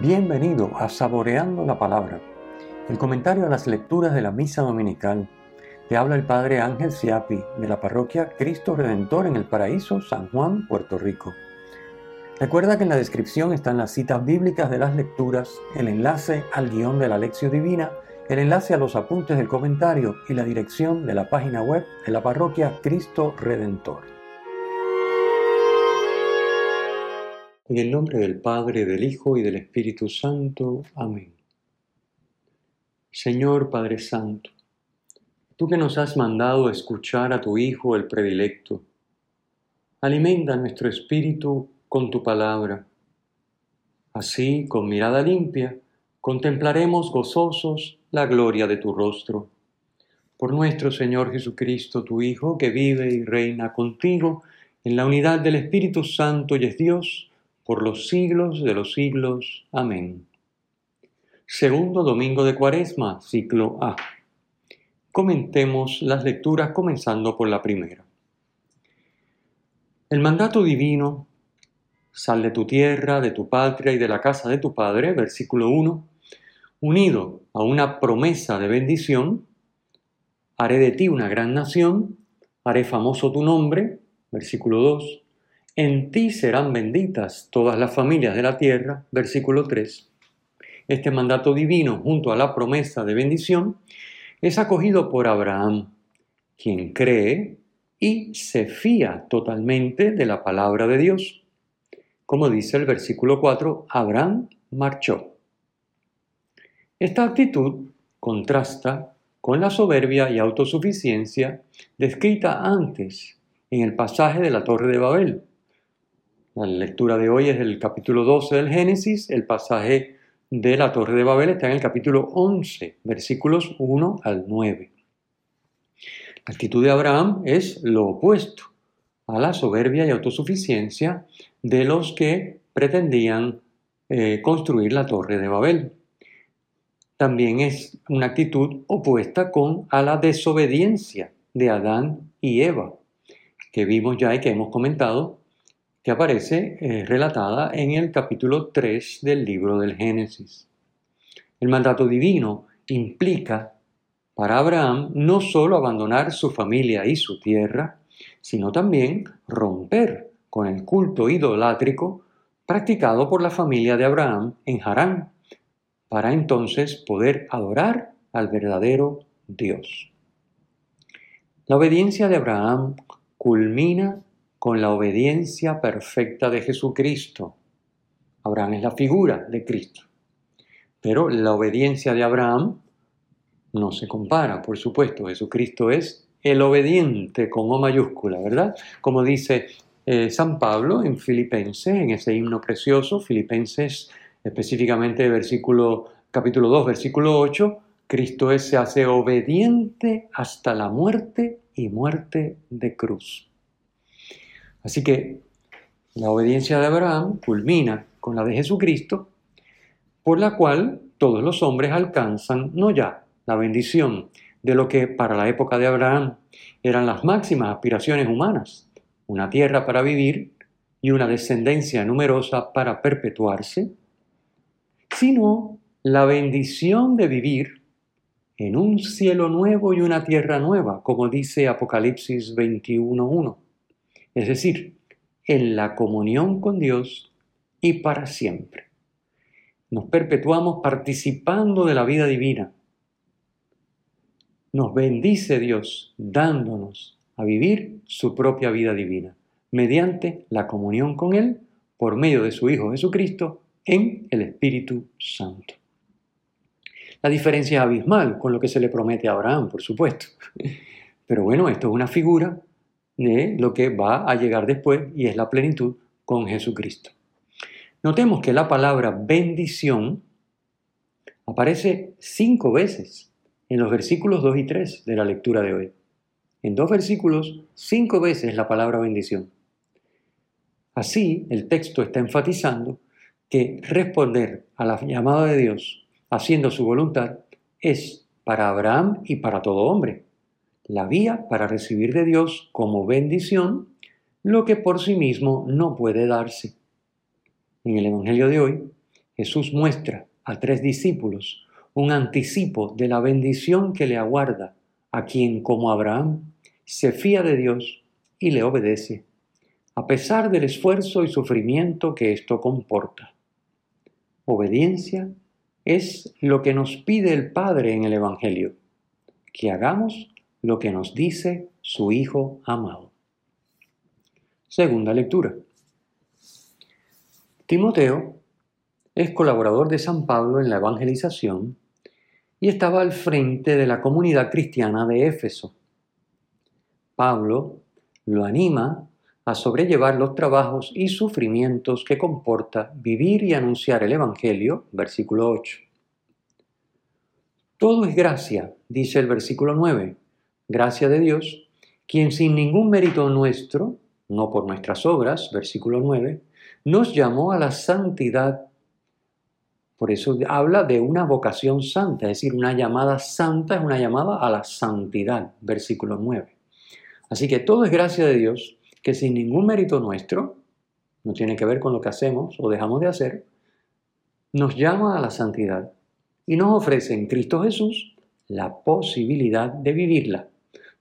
Bienvenido a Saboreando la Palabra, el comentario a las lecturas de la Misa Dominical. Te habla el Padre Ángel Siapi de la parroquia Cristo Redentor en el Paraíso, San Juan, Puerto Rico. Recuerda que en la descripción están las citas bíblicas de las lecturas, el enlace al guion de la lección divina, el enlace a los apuntes del comentario y la dirección de la página web de la parroquia Cristo Redentor. En el nombre del Padre, del Hijo y del Espíritu Santo. Amén. Señor Padre Santo, tú que nos has mandado escuchar a tu Hijo el predilecto, alimenta nuestro espíritu con tu palabra. Así, con mirada limpia, contemplaremos gozosos la gloria de tu rostro. Por nuestro Señor Jesucristo, tu Hijo, que vive y reina contigo en la unidad del Espíritu Santo y es Dios, por los siglos de los siglos. Amén. Segundo domingo de Cuaresma, ciclo A. Comentemos las lecturas comenzando por la primera. El mandato divino, sal de tu tierra, de tu patria y de la casa de tu padre, versículo 1, unido a una promesa de bendición, haré de ti una gran nación, haré famoso tu nombre, versículo 2, en ti serán benditas todas las familias de la tierra, versículo 3. Este mandato divino, junto a la promesa de bendición, es acogido por Abraham, quien cree y se fía totalmente de la palabra de Dios. Como dice el versículo 4, Abraham marchó. Esta actitud contrasta con la soberbia y autosuficiencia descrita antes en el pasaje de la Torre de Babel, la lectura de hoy es el capítulo 12 del Génesis, el pasaje de la Torre de Babel está en el capítulo 11, versículos 1 al 9. La actitud de Abraham es lo opuesto a la soberbia y autosuficiencia de los que pretendían eh, construir la Torre de Babel. También es una actitud opuesta con a la desobediencia de Adán y Eva, que vimos ya y que hemos comentado que aparece eh, relatada en el capítulo 3 del libro del Génesis. El mandato divino implica para Abraham no solo abandonar su familia y su tierra, sino también romper con el culto idolátrico practicado por la familia de Abraham en Harán, para entonces poder adorar al verdadero Dios. La obediencia de Abraham culmina con la obediencia perfecta de Jesucristo. Abraham es la figura de Cristo. Pero la obediencia de Abraham no se compara, por supuesto. Jesucristo es el obediente con O mayúscula, ¿verdad? Como dice eh, San Pablo en Filipenses, en ese himno precioso, Filipenses específicamente versículo, capítulo 2, versículo 8, Cristo es, se hace obediente hasta la muerte y muerte de cruz. Así que la obediencia de Abraham culmina con la de Jesucristo, por la cual todos los hombres alcanzan no ya la bendición de lo que para la época de Abraham eran las máximas aspiraciones humanas, una tierra para vivir y una descendencia numerosa para perpetuarse, sino la bendición de vivir en un cielo nuevo y una tierra nueva, como dice Apocalipsis 21.1 es decir, en la comunión con Dios y para siempre. Nos perpetuamos participando de la vida divina. Nos bendice Dios dándonos a vivir su propia vida divina, mediante la comunión con Él por medio de su Hijo Jesucristo en el Espíritu Santo. La diferencia es abismal con lo que se le promete a Abraham, por supuesto. Pero bueno, esto es una figura de lo que va a llegar después y es la plenitud con Jesucristo. Notemos que la palabra bendición aparece cinco veces en los versículos 2 y 3 de la lectura de hoy. En dos versículos, cinco veces la palabra bendición. Así, el texto está enfatizando que responder a la llamada de Dios haciendo su voluntad es para Abraham y para todo hombre la vía para recibir de Dios como bendición lo que por sí mismo no puede darse. En el Evangelio de hoy, Jesús muestra a tres discípulos un anticipo de la bendición que le aguarda a quien, como Abraham, se fía de Dios y le obedece, a pesar del esfuerzo y sufrimiento que esto comporta. Obediencia es lo que nos pide el Padre en el Evangelio, que hagamos lo que nos dice su Hijo amado. Segunda lectura. Timoteo es colaborador de San Pablo en la evangelización y estaba al frente de la comunidad cristiana de Éfeso. Pablo lo anima a sobrellevar los trabajos y sufrimientos que comporta vivir y anunciar el Evangelio, versículo 8. Todo es gracia, dice el versículo 9, gracia de Dios, quien sin ningún mérito nuestro, no por nuestras obras, versículo 9, nos llamó a la santidad. Por eso habla de una vocación santa, es decir, una llamada santa es una llamada a la santidad, versículo 9. Así que todo es gracia de Dios, que sin ningún mérito nuestro, no tiene que ver con lo que hacemos o dejamos de hacer, nos llama a la santidad y nos ofrece en Cristo Jesús la posibilidad de vivirla.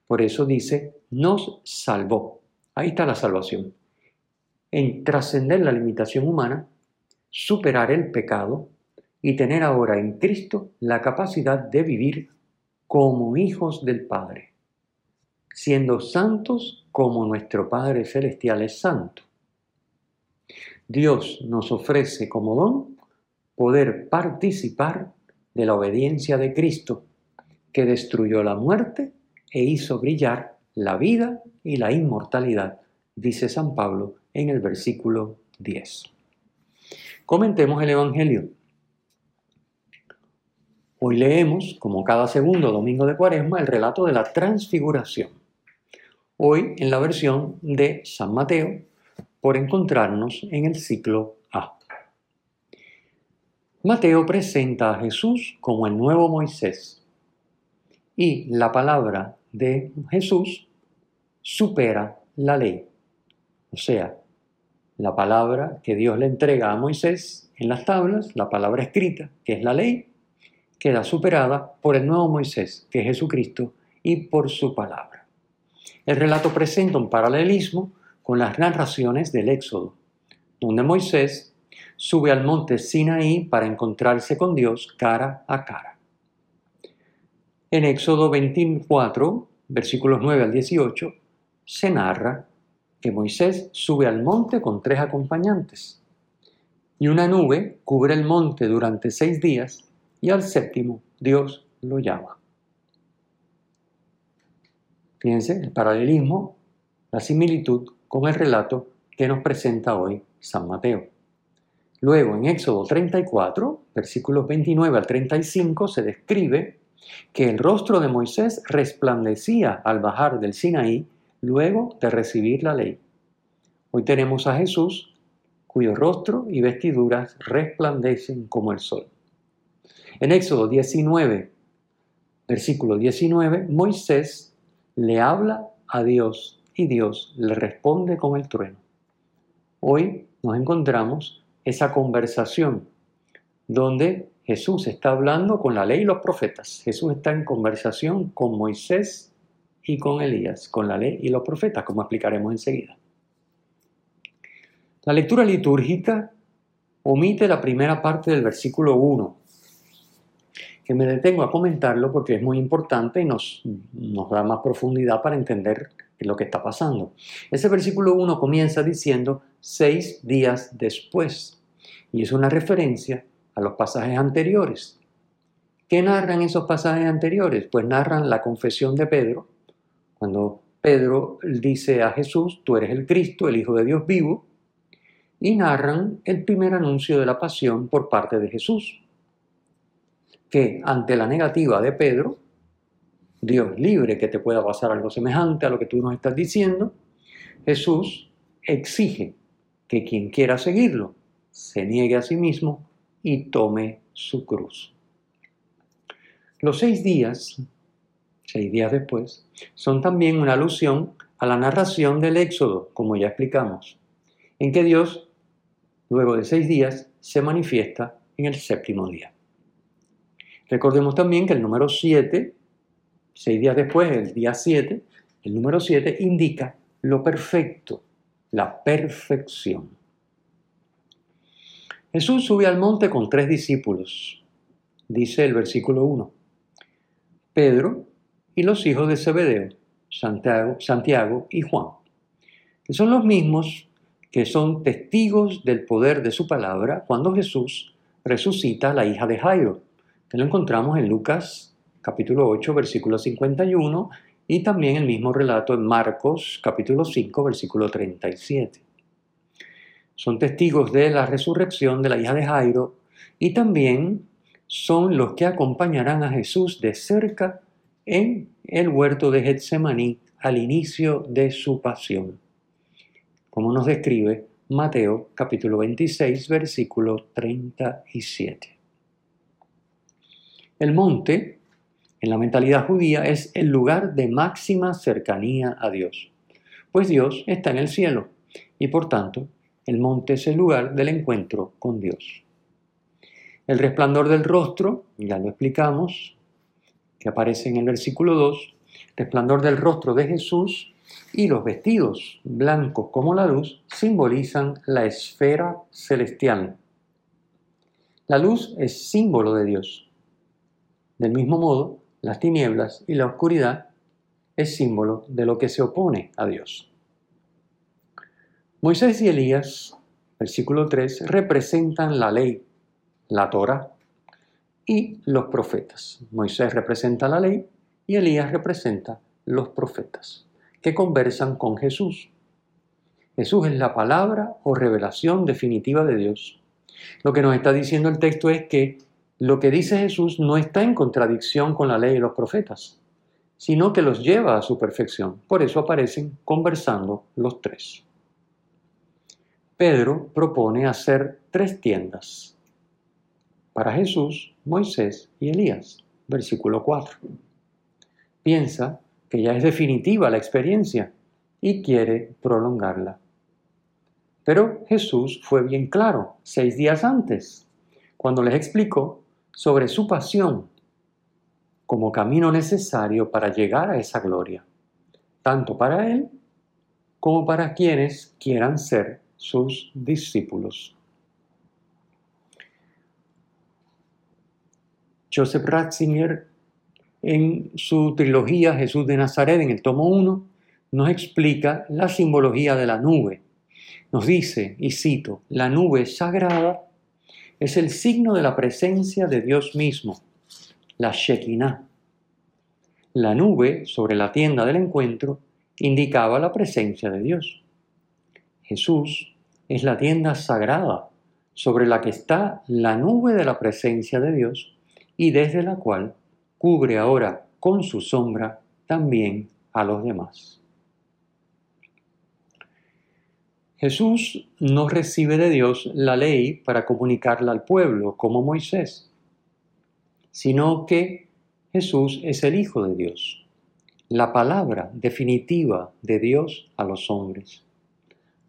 Por eso dice, nos salvó. Ahí está la salvación en trascender la limitación humana, superar el pecado y tener ahora en Cristo la capacidad de vivir como hijos del Padre, siendo santos como nuestro Padre Celestial es santo. Dios nos ofrece como don poder participar de la obediencia de Cristo, que destruyó la muerte e hizo brillar la vida y la inmortalidad, dice San Pablo en el versículo 10. Comentemos el Evangelio. Hoy leemos, como cada segundo domingo de Cuaresma, el relato de la transfiguración. Hoy en la versión de San Mateo, por encontrarnos en el ciclo A. Mateo presenta a Jesús como el nuevo Moisés y la palabra de Jesús supera la ley. O sea, la palabra que Dios le entrega a Moisés en las tablas, la palabra escrita, que es la ley, queda superada por el nuevo Moisés, que es Jesucristo, y por su palabra. El relato presenta un paralelismo con las narraciones del Éxodo, donde Moisés sube al monte Sinaí para encontrarse con Dios cara a cara. En Éxodo 24, versículos 9 al 18, se narra que Moisés sube al monte con tres acompañantes. Y una nube cubre el monte durante seis días y al séptimo Dios lo llama. Fíjense el paralelismo, la similitud con el relato que nos presenta hoy San Mateo. Luego en Éxodo 34, versículos 29 al 35, se describe que el rostro de Moisés resplandecía al bajar del Sinaí luego de recibir la ley. Hoy tenemos a Jesús cuyo rostro y vestiduras resplandecen como el sol. En Éxodo 19, versículo 19, Moisés le habla a Dios y Dios le responde con el trueno. Hoy nos encontramos esa conversación donde Jesús está hablando con la ley y los profetas. Jesús está en conversación con Moisés y con Elías, con la ley y los profetas, como explicaremos enseguida. La lectura litúrgica omite la primera parte del versículo 1, que me detengo a comentarlo porque es muy importante y nos, da más profundidad para entender lo que está pasando. Ese versículo 1 comienza diciendo seis días después y es una referencia a los pasajes anteriores. ¿Qué narran esos pasajes anteriores? Pues narran la confesión de Pedro, cuando Pedro dice a Jesús, tú eres el Cristo, el Hijo de Dios vivo, y narran el primer anuncio de la pasión por parte de Jesús, que ante la negativa de Pedro, Dios libre que te pueda pasar algo semejante a lo que tú nos estás diciendo, Jesús exige que quien quiera seguirlo se niegue a sí mismo y tome su cruz. Los seis días seis días después, son también una alusión a la narración del Éxodo, como ya explicamos, en que Dios, luego de seis días, se manifiesta en el séptimo día. Recordemos también que el número 7, seis días después, el día 7, el número 7 indica lo perfecto, la perfección. Jesús sube al monte con tres discípulos, dice el versículo 1. Pedro y los hijos de Zebedeo, Santiago, Santiago y Juan, que son los mismos que son testigos del poder de su palabra cuando Jesús resucita a la hija de Jairo, que lo encontramos en Lucas capítulo 8, versículo 51, y también el mismo relato en Marcos capítulo 5, versículo 37. Son testigos de la resurrección de la hija de Jairo y también son los que acompañarán a Jesús de cerca en el huerto de Getsemaní al inicio de su pasión, como nos describe Mateo capítulo 26, versículo 37. El monte, en la mentalidad judía, es el lugar de máxima cercanía a Dios, pues Dios está en el cielo y por tanto el monte es el lugar del encuentro con Dios. El resplandor del rostro, ya lo explicamos, que aparece en el versículo 2, resplandor del rostro de Jesús y los vestidos blancos como la luz simbolizan la esfera celestial. La luz es símbolo de Dios. Del mismo modo, las tinieblas y la oscuridad es símbolo de lo que se opone a Dios. Moisés y Elías, versículo 3, representan la ley, la Torah, y los profetas. Moisés representa la ley y Elías representa los profetas que conversan con Jesús. Jesús es la palabra o revelación definitiva de Dios. Lo que nos está diciendo el texto es que lo que dice Jesús no está en contradicción con la ley y los profetas, sino que los lleva a su perfección. Por eso aparecen conversando los tres. Pedro propone hacer tres tiendas para Jesús, Moisés y Elías. Versículo 4. Piensa que ya es definitiva la experiencia y quiere prolongarla. Pero Jesús fue bien claro seis días antes, cuando les explicó sobre su pasión como camino necesario para llegar a esa gloria, tanto para Él como para quienes quieran ser sus discípulos. Joseph Ratzinger en su trilogía Jesús de Nazaret, en el tomo 1, nos explica la simbología de la nube. Nos dice, y cito, la nube sagrada es el signo de la presencia de Dios mismo, la Shekinah. La nube sobre la tienda del encuentro indicaba la presencia de Dios. Jesús es la tienda sagrada sobre la que está la nube de la presencia de Dios y desde la cual cubre ahora con su sombra también a los demás. Jesús no recibe de Dios la ley para comunicarla al pueblo como Moisés, sino que Jesús es el Hijo de Dios, la palabra definitiva de Dios a los hombres,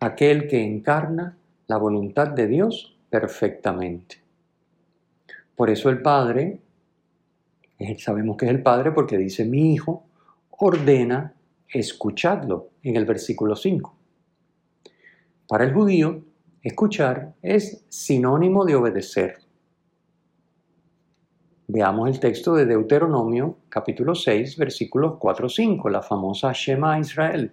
aquel que encarna la voluntad de Dios perfectamente. Por eso el Padre sabemos que es el Padre porque dice mi Hijo, ordena escuchadlo en el versículo 5. Para el judío, escuchar es sinónimo de obedecer. Veamos el texto de Deuteronomio capítulo 6 versículos 4-5, la famosa Shema Israel.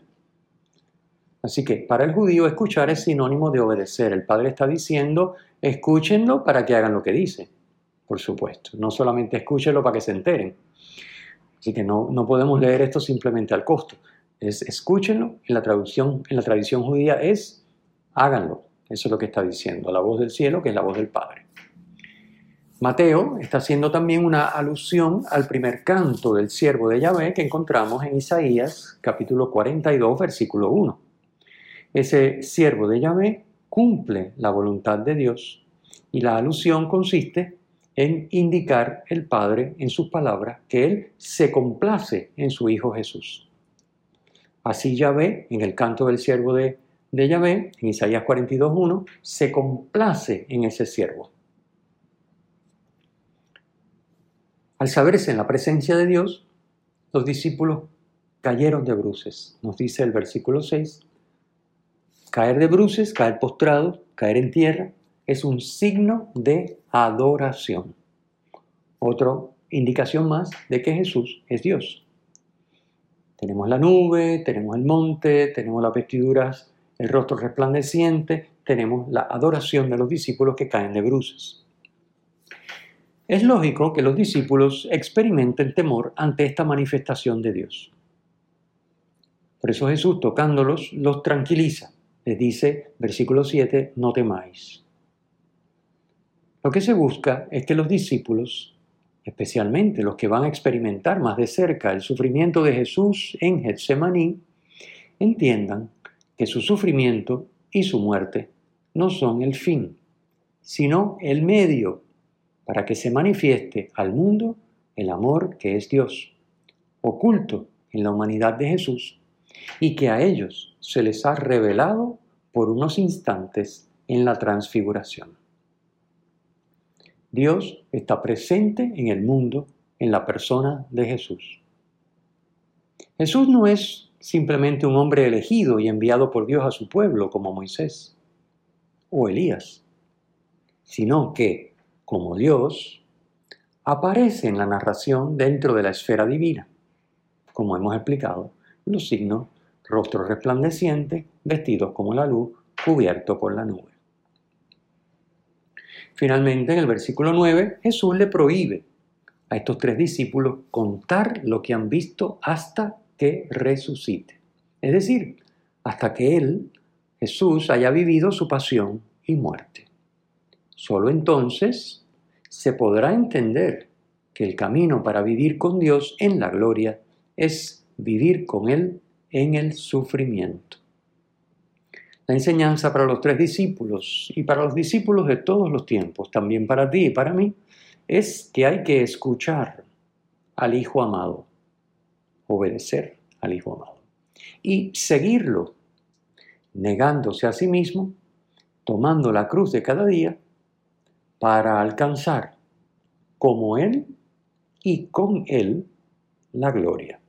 Así que para el judío escuchar es sinónimo de obedecer. El Padre está diciendo, escúchenlo para que hagan lo que dice por supuesto. No solamente escúchenlo para que se enteren. Así que no, no podemos leer esto simplemente al costo. Es escúchenlo. En la traducción, en la tradición judía es háganlo. Eso es lo que está diciendo. La voz del cielo, que es la voz del Padre. Mateo está haciendo también una alusión al primer canto del siervo de Yahvé que encontramos en Isaías capítulo 42 versículo 1. Ese siervo de Yahvé cumple la voluntad de Dios y la alusión consiste en indicar el Padre en sus palabras que Él se complace en su Hijo Jesús. Así Yahvé, en el canto del siervo de, de Yahvé, en Isaías 42.1, se complace en ese siervo. Al saberse en la presencia de Dios, los discípulos cayeron de bruces. Nos dice el versículo 6. Caer de bruces, caer postrado, caer en tierra, es un signo de adoración. Otra indicación más de que Jesús es Dios. Tenemos la nube, tenemos el monte, tenemos las vestiduras, el rostro resplandeciente, tenemos la adoración de los discípulos que caen de bruces. Es lógico que los discípulos experimenten temor ante esta manifestación de Dios. Por eso Jesús, tocándolos, los tranquiliza. Les dice, versículo 7, no temáis. Lo que se busca es que los discípulos, especialmente los que van a experimentar más de cerca el sufrimiento de Jesús en Getsemaní, entiendan que su sufrimiento y su muerte no son el fin, sino el medio para que se manifieste al mundo el amor que es Dios, oculto en la humanidad de Jesús, y que a ellos se les ha revelado por unos instantes en la transfiguración. Dios está presente en el mundo en la persona de Jesús. Jesús no es simplemente un hombre elegido y enviado por Dios a su pueblo como Moisés o Elías, sino que como Dios, aparece en la narración dentro de la esfera divina. Como hemos explicado, los signos rostro resplandeciente, vestidos como la luz, cubierto por la nube. Finalmente, en el versículo 9, Jesús le prohíbe a estos tres discípulos contar lo que han visto hasta que resucite. Es decir, hasta que Él, Jesús, haya vivido su pasión y muerte. Solo entonces se podrá entender que el camino para vivir con Dios en la gloria es vivir con Él en el sufrimiento. La enseñanza para los tres discípulos y para los discípulos de todos los tiempos, también para ti y para mí, es que hay que escuchar al Hijo amado, obedecer al Hijo amado y seguirlo, negándose a sí mismo, tomando la cruz de cada día para alcanzar como Él y con Él la gloria.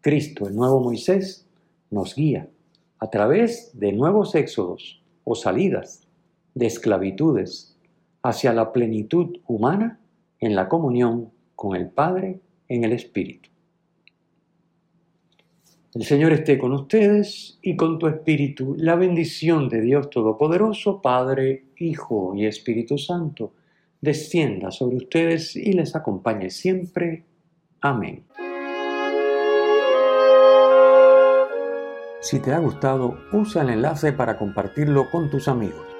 Cristo, el nuevo Moisés, nos guía a través de nuevos éxodos o salidas de esclavitudes hacia la plenitud humana en la comunión con el Padre en el Espíritu. El Señor esté con ustedes y con tu espíritu. La bendición de Dios Todopoderoso, Padre, Hijo y Espíritu Santo, descienda sobre ustedes y les acompañe siempre. Amén. Si te ha gustado, usa el enlace para compartirlo con tus amigos.